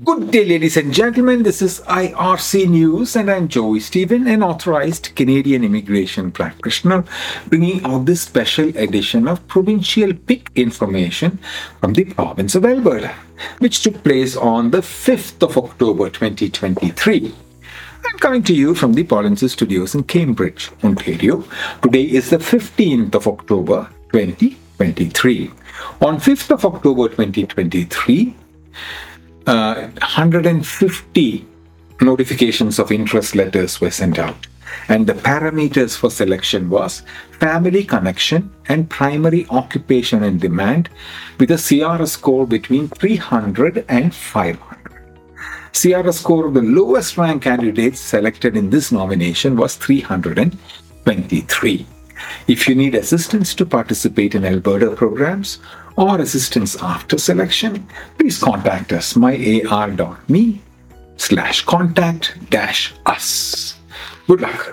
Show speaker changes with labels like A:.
A: Good day, ladies and gentlemen. This is IRC News, and I'm Joy Stephen, an authorized Canadian immigration practitioner, bringing out this special edition of Provincial Pick information from the province of Alberta, which took place on the 5th of October 2023. I'm coming to you from the Polinsys Studios in Cambridge, Ontario. Today is the 15th of October 2023. On 5th of October 2023, uh, 150 notifications of interest letters were sent out and the parameters for selection was family connection and primary occupation and demand with a CRS score between 300 and 500. CRS score of the lowest ranked candidates selected in this nomination was 323. If you need assistance to participate in Alberta programs or assistance after selection, please contact us myar.me slash contact dash us. Good luck.